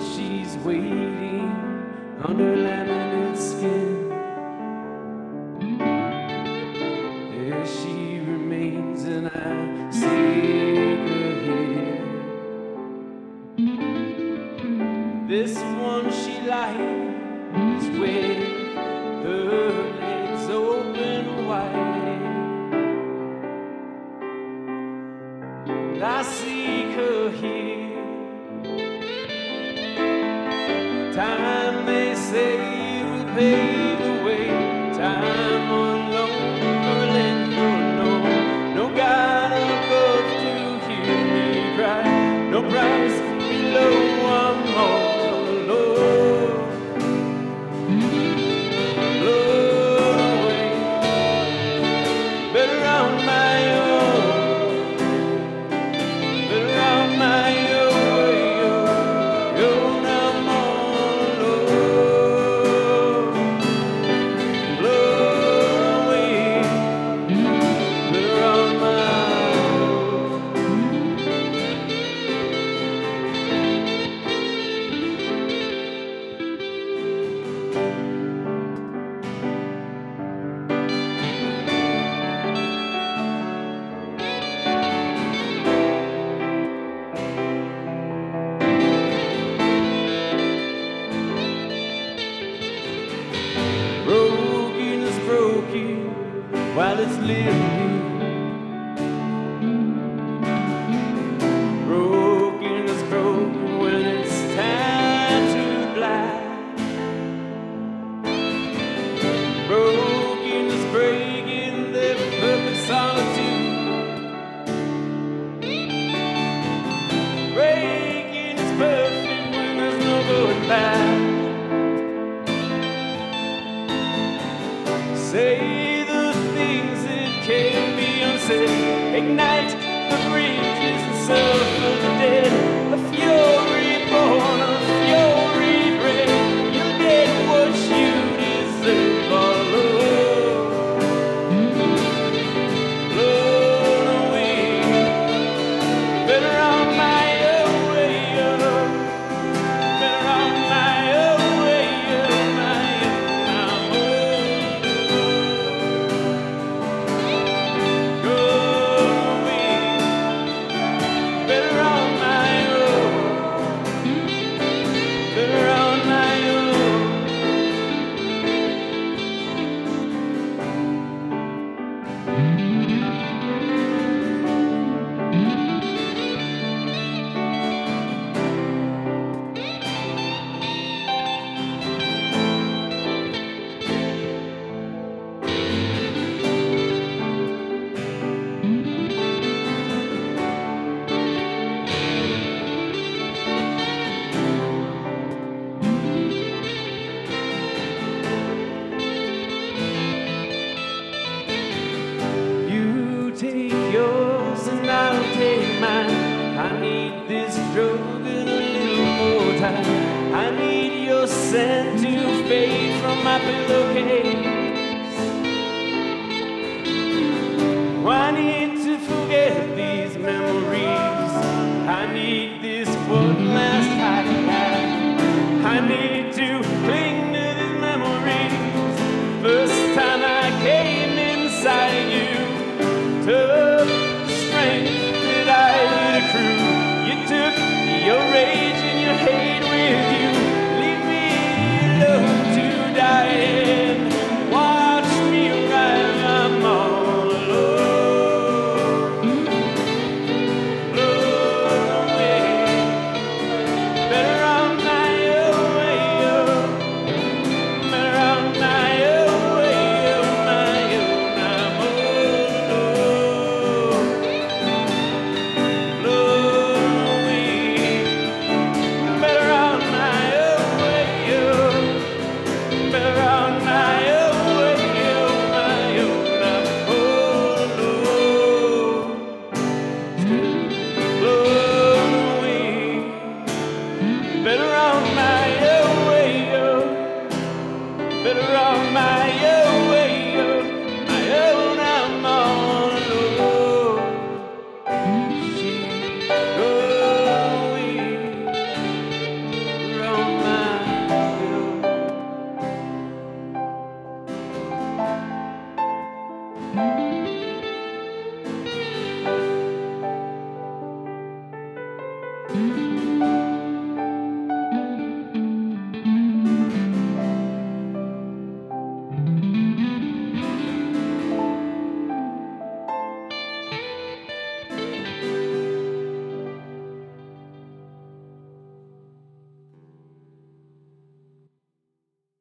she's waiting on her laminate skin. There she remains, and I seek her here. This one she likes with her legs open wide. And I seek her here. here while it's living. can be. Ignite the bridges and suffer this drug in a little more time. I need your scent to fade from my pillowcase. bitter of my own.